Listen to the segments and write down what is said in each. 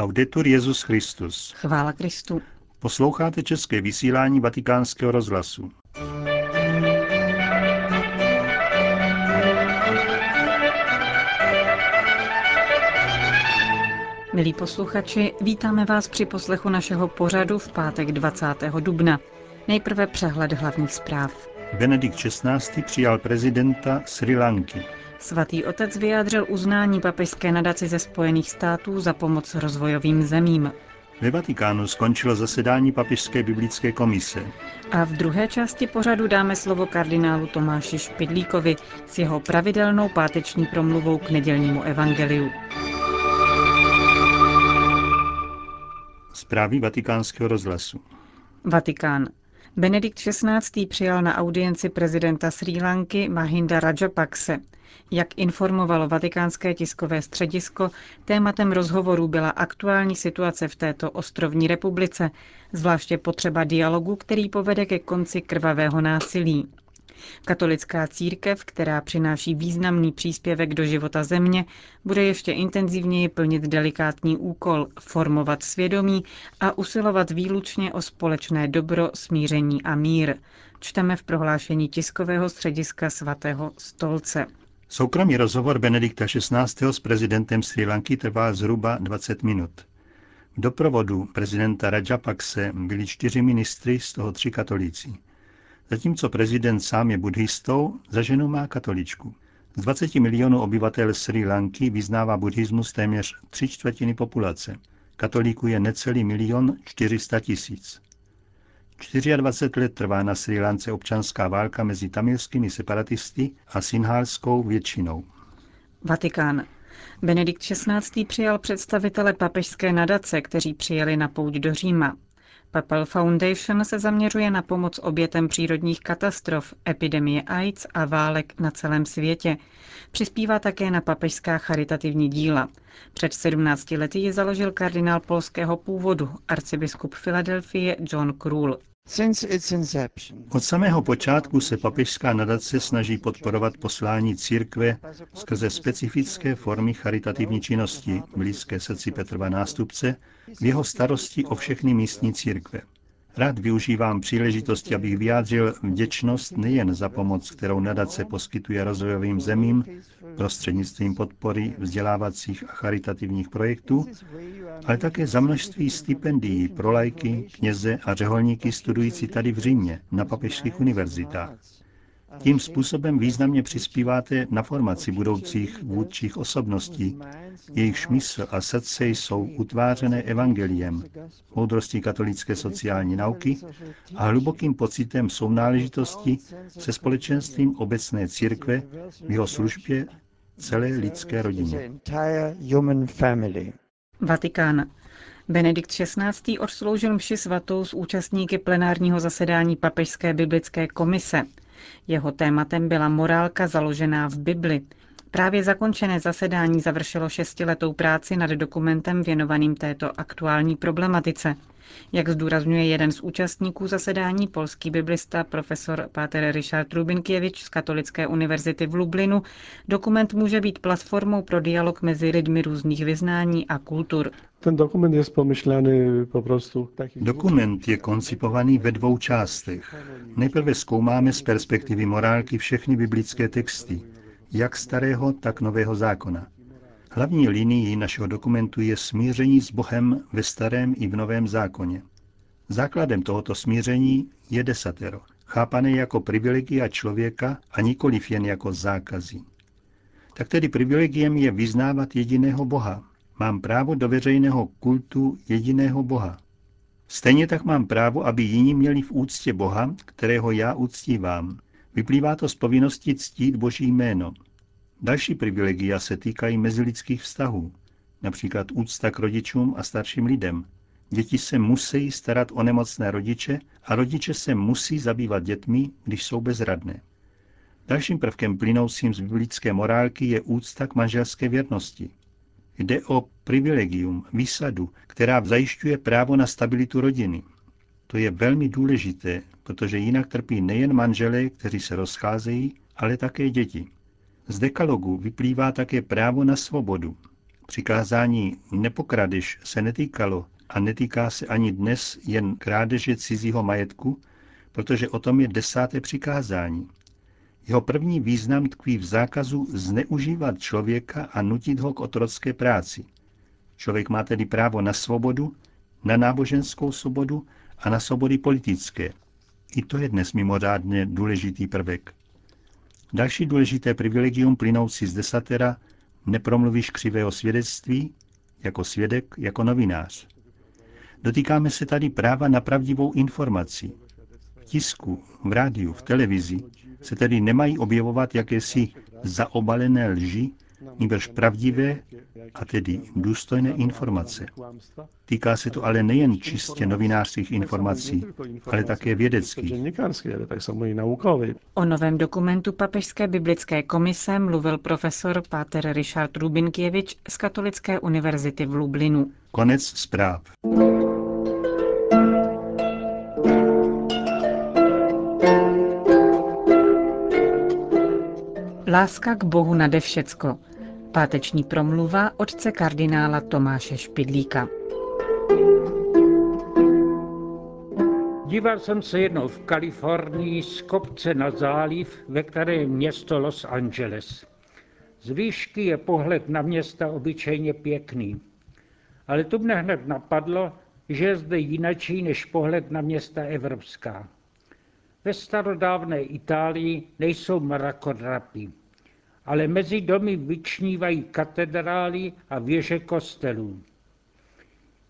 Laudetur Jezus Christus. Chvála Kristu. Posloucháte české vysílání Vatikánského rozhlasu. Milí posluchači, vítáme vás při poslechu našeho pořadu v pátek 20. dubna. Nejprve přehled hlavních zpráv. Benedikt XVI. přijal prezidenta Sri Lanky. Svatý otec vyjádřil uznání papežské nadaci ze Spojených států za pomoc rozvojovým zemím. Ve Vatikánu skončilo zasedání Papežské biblické komise. A v druhé části pořadu dáme slovo kardinálu Tomáši Špidlíkovi s jeho pravidelnou páteční promluvou k nedělnímu evangeliu. Zprávy vatikánského rozhlasu. Vatikán. Benedikt XVI. přijal na audienci prezidenta Sri Lanky Mahinda Rajapakse. Jak informovalo vatikánské tiskové středisko, tématem rozhovoru byla aktuální situace v této ostrovní republice, zvláště potřeba dialogu, který povede ke konci krvavého násilí. Katolická církev, která přináší významný příspěvek do života země, bude ještě intenzivněji plnit delikátní úkol formovat svědomí a usilovat výlučně o společné dobro, smíření a mír. Čteme v prohlášení tiskového střediska svatého stolce. Soukromý rozhovor Benedikta XVI. s prezidentem Sri Lanky trvá zhruba 20 minut. V doprovodu prezidenta Rajapakse byli čtyři ministry, z toho tři katolíci. Zatímco prezident sám je buddhistou, za ženu má katoličku. Z 20 milionů obyvatel Sri Lanky vyznává buddhismus téměř tři čtvrtiny populace. Katolíků je necelý milion 400 tisíc. 24 let trvá na Sri Lance občanská válka mezi tamilskými separatisty a sinhálskou většinou. Vatikán. Benedikt XVI. přijal představitele papežské nadace, kteří přijeli na pouť do Říma. Papal Foundation se zaměřuje na pomoc obětem přírodních katastrof, epidemie AIDS a válek na celém světě. Přispívá také na papežská charitativní díla. Před 17 lety ji založil kardinál polského původu, arcibiskup Filadelfie John Krul. Od samého počátku se papežská nadace snaží podporovat poslání církve skrze specifické formy charitativní činnosti blízké srdci Petrova nástupce v jeho starosti o všechny místní církve. Rád využívám příležitosti, abych vyjádřil vděčnost nejen za pomoc, kterou nadace poskytuje rozvojovým zemím prostřednictvím podpory vzdělávacích a charitativních projektů, ale také za množství stipendií pro lajky, kněze a řeholníky studující tady v Římě na papežských univerzitách. Tím způsobem významně přispíváte na formaci budoucích vůdčích osobností, jejich smysl a srdce jsou utvářené evangeliem, moudrostí katolické sociální nauky a hlubokým pocitem sounáležitosti se společenstvím obecné církve v jeho službě celé lidské rodině. Vatikán. Benedikt XVI. odsloužil mši svatou s účastníky plenárního zasedání Papežské biblické komise. Jeho tématem byla morálka založená v Bibli. Právě zakončené zasedání završilo šestiletou práci nad dokumentem věnovaným této aktuální problematice. Jak zdůrazňuje jeden z účastníků zasedání, polský biblista profesor Páter Richard Rubinkievič z Katolické univerzity v Lublinu, dokument může být platformou pro dialog mezi lidmi různých vyznání a kultur. Ten dokument je pomyšlený po prostu. Dokument je koncipovaný ve dvou částech. Nejprve zkoumáme z perspektivy morálky všechny biblické texty, jak starého, tak nového zákona. Hlavní linií našeho dokumentu je smíření s Bohem ve starém i v novém zákoně. Základem tohoto smíření je desatero, chápané jako privilegia člověka a nikoliv jen jako zákazy. Tak tedy privilegiem je vyznávat jediného Boha. Mám právo do veřejného kultu jediného Boha. Stejně tak mám právo, aby jiní měli v úctě Boha, kterého já uctívám. Vyplývá to z povinnosti ctít Boží jméno, Další privilegia se týkají mezilidských vztahů, například úcta k rodičům a starším lidem. Děti se musí starat o nemocné rodiče a rodiče se musí zabývat dětmi, když jsou bezradné. Dalším prvkem plynoucím z biblické morálky je úcta k manželské věrnosti. Jde o privilegium, výsadu, která zajišťuje právo na stabilitu rodiny. To je velmi důležité, protože jinak trpí nejen manželé, kteří se rozcházejí, ale také děti. Z dekalogu vyplývá také právo na svobodu. Přikázání nepokradeš se netýkalo a netýká se ani dnes jen krádeže cizího majetku, protože o tom je desáté přikázání. Jeho první význam tkví v zákazu zneužívat člověka a nutit ho k otrocké práci. Člověk má tedy právo na svobodu, na náboženskou svobodu a na svobody politické. I to je dnes mimořádně důležitý prvek. Další důležité privilegium plynoucí z desatera nepromluvíš křivého svědectví, jako svědek, jako novinář. Dotýkáme se tady práva na pravdivou informaci. V tisku, v rádiu, v televizi se tedy nemají objevovat jakési zaobalené lži, nýbrž pravdivé a tedy důstojné informace. Týká se to ale nejen čistě novinářských informací, ale také vědeckých. O novém dokumentu Papežské biblické komise mluvil profesor Páter Richard Rubinkievič z Katolické univerzity v Lublinu. Konec zpráv. Láska k Bohu nade všecko. Páteční promluva otce kardinála Tomáše Špidlíka. Díval jsem se jednou v Kalifornii z kopce na záliv, ve které je město Los Angeles. Z výšky je pohled na města obyčejně pěkný. Ale tu mne hned napadlo, že je zde jinačí než pohled na města evropská. Ve starodávné Itálii nejsou mrakodrapy ale mezi domy vyčnívají katedrály a věže kostelů.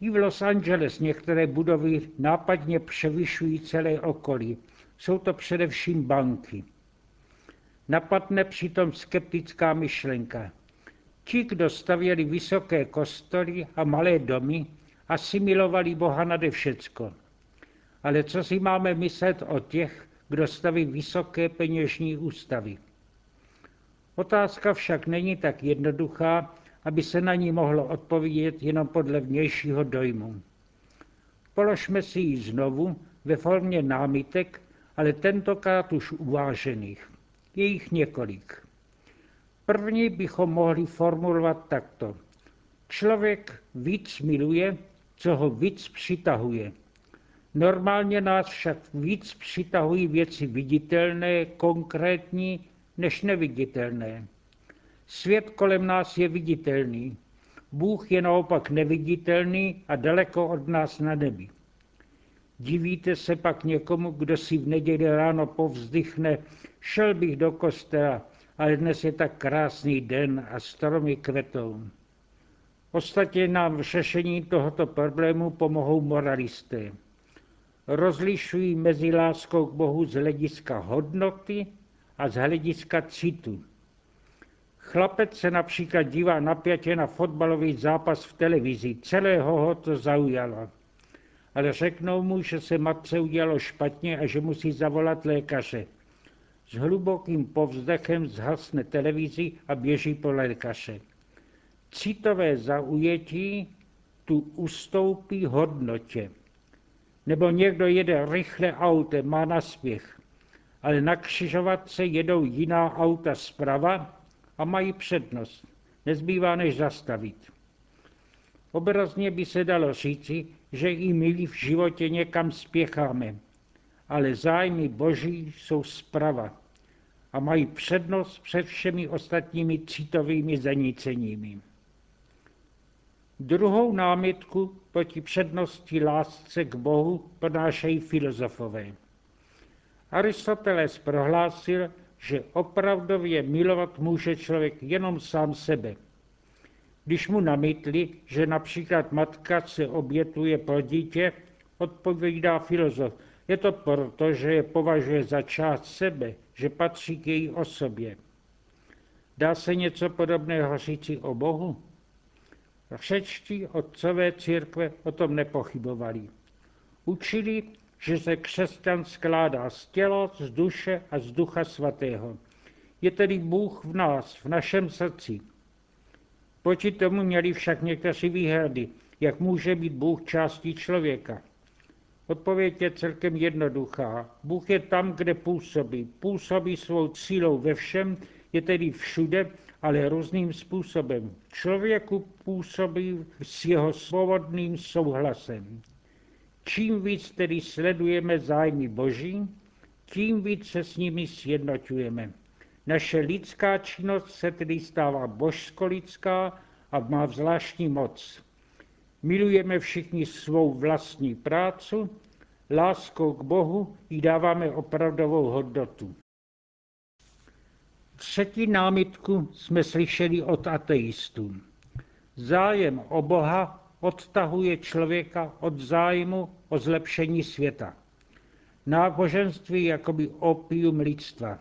I v Los Angeles některé budovy nápadně převyšují celé okolí. Jsou to především banky. Napadne přitom skeptická myšlenka. Ti, kdo stavěli vysoké kostoly a malé domy, asimilovali Boha nade všecko. Ale co si máme myslet o těch, kdo staví vysoké peněžní ústavy? Otázka však není tak jednoduchá, aby se na ní mohlo odpovědět jenom podle vnějšího dojmu. Položme si ji znovu ve formě námitek, ale tentokrát už uvážených. Je jich několik. První bychom mohli formulovat takto. Člověk víc miluje, co ho víc přitahuje. Normálně nás však víc přitahují věci viditelné, konkrétní, než neviditelné. Svět kolem nás je viditelný. Bůh je naopak neviditelný a daleko od nás na nebi. Divíte se pak někomu, kdo si v neděli ráno povzdychne, šel bych do kostela, ale dnes je tak krásný den a stromy kvetou. Ostatně nám v řešení tohoto problému pomohou moralisté. Rozlišují mezi láskou k Bohu z hlediska hodnoty a z hlediska citu. Chlapec se například dívá napjatě na fotbalový zápas v televizi, celého ho to zaujalo. Ale řeknou mu, že se matce udělalo špatně a že musí zavolat lékaře. S hlubokým povzdechem zhasne televizi a běží po lékaře. Citové zaujetí tu ustoupí hodnotě. Nebo někdo jede rychle autem, má naspěch ale na křižovatce jedou jiná auta zprava a mají přednost. Nezbývá než zastavit. Obrazně by se dalo říci, že i my v životě někam spěcháme, ale zájmy boží jsou zprava a mají přednost před všemi ostatními citovými zaníceními. Druhou námitku proti přednosti lásce k Bohu podnášejí filozofové. Aristoteles prohlásil, že opravdově milovat může člověk jenom sám sebe. Když mu namítli, že například matka se obětuje pro dítě, odpovídá filozof, je to proto, že je považuje za část sebe, že patří k její osobě. Dá se něco podobného říci o Bohu? Řečtí otcové církve o tom nepochybovali. Učili, že se křesťan skládá z těla, z duše a z ducha svatého. Je tedy Bůh v nás, v našem srdci. Proti tomu měli však někteří výhrady, jak může být Bůh částí člověka. Odpověď je celkem jednoduchá. Bůh je tam, kde působí. Působí svou sílou ve všem, je tedy všude ale různým způsobem. Člověku působí s jeho svobodným souhlasem. Čím víc tedy sledujeme zájmy Boží, tím víc se s nimi sjednotujeme. Naše lidská činnost se tedy stává božsko-lidská a má zvláštní moc. Milujeme všichni svou vlastní prácu, láskou k Bohu jí dáváme opravdovou hodnotu. Třetí námitku jsme slyšeli od ateistů. Zájem o Boha odtahuje člověka od zájmu o zlepšení světa. Náboženství jakoby opium lidstva.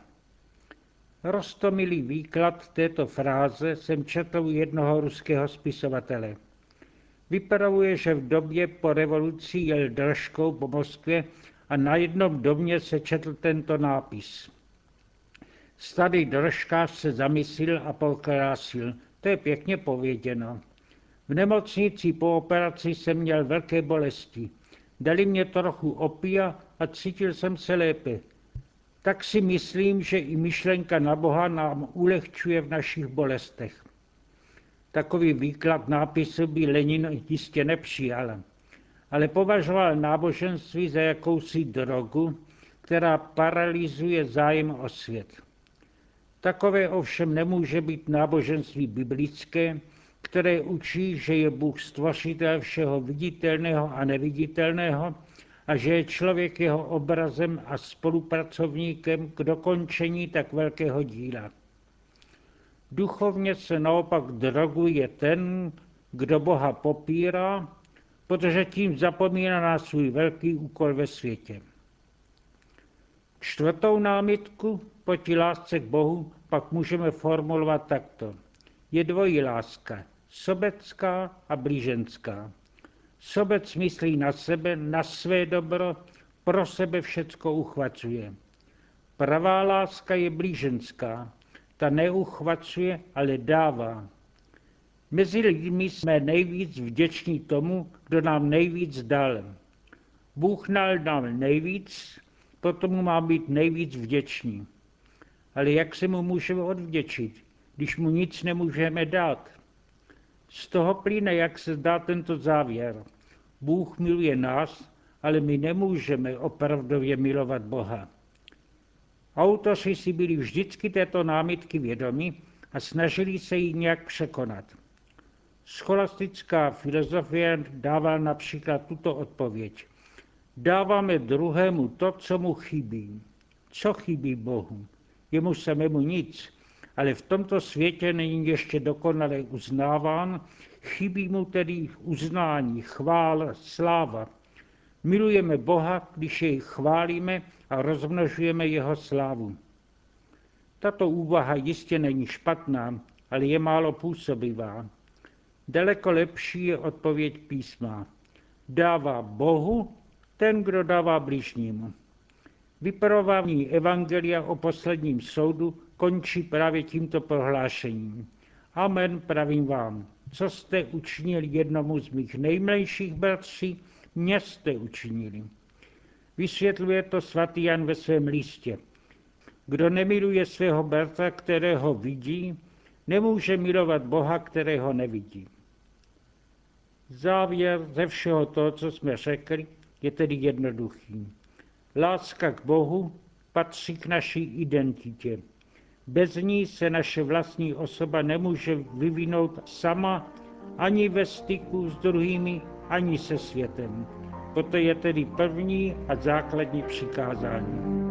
Rostomilý výklad této fráze jsem četl u jednoho ruského spisovatele. Vypravuje, že v době po revoluci jel držkou po Moskvě a na jednom domě se četl tento nápis. Starý držkář se zamyslil a pokrásil. To je pěkně pověděno. V nemocnici po operaci jsem měl velké bolesti. Dali mě trochu opia a cítil jsem se lépe. Tak si myslím, že i myšlenka na Boha nám ulehčuje v našich bolestech. Takový výklad nápisu by Lenin jistě nepřijal, ale považoval náboženství za jakousi drogu, která paralyzuje zájem o svět. Takové ovšem nemůže být náboženství biblické, které učí, že je Bůh stvořitel všeho viditelného a neviditelného a že je člověk jeho obrazem a spolupracovníkem k dokončení tak velkého díla. Duchovně se naopak droguje ten, kdo Boha popírá, protože tím zapomíná na svůj velký úkol ve světě. Čtvrtou námitku proti lásce k Bohu pak můžeme formulovat takto. Je dvojí láska, sobecká a blíženská. Sobec myslí na sebe, na své dobro, pro sebe všecko uchvacuje. Pravá láska je blíženská, ta neuchvacuje, ale dává. Mezi lidmi jsme nejvíc vděční tomu, kdo nám nejvíc dal. Bůh dal nám nejvíc, potom má být nejvíc vděční. Ale jak se mu můžeme odvděčit, když mu nic nemůžeme dát? Z toho plyne, jak se zdá tento závěr. Bůh miluje nás, ale my nemůžeme opravdově milovat Boha. Autoři si byli vždycky této námitky vědomi a snažili se ji nějak překonat. Scholastická filozofie dává například tuto odpověď. Dáváme druhému to, co mu chybí. Co chybí Bohu? Jemu samému nic, ale v tomto světě není ještě dokonale uznáván, chybí mu tedy uznání, chvál, sláva. Milujeme Boha, když jej chválíme a rozmnožujeme jeho slávu. Tato úvaha jistě není špatná, ale je málo působivá. Daleko lepší je odpověď písma. Dává Bohu ten, kdo dává blížnímu. Vyprování Evangelia o posledním soudu končí právě tímto prohlášením. Amen pravím vám. Co jste učinili jednomu z mých nejmlejších bratří, mě jste učinili. Vysvětluje to svatý Jan ve svém listě. Kdo nemiluje svého bratra, kterého vidí, nemůže milovat Boha, kterého nevidí. Závěr ze všeho toho, co jsme řekli, je tedy jednoduchý. Láska k Bohu patří k naší identitě. Bez ní se naše vlastní osoba nemůže vyvinout sama ani ve styku s druhými, ani se světem. Toto je tedy první a základní přikázání.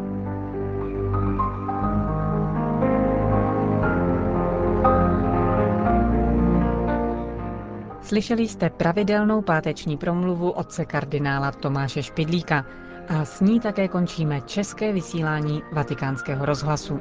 Slyšeli jste pravidelnou páteční promluvu otce kardinála Tomáše Špidlíka a s ní také končíme české vysílání vatikánského rozhlasu.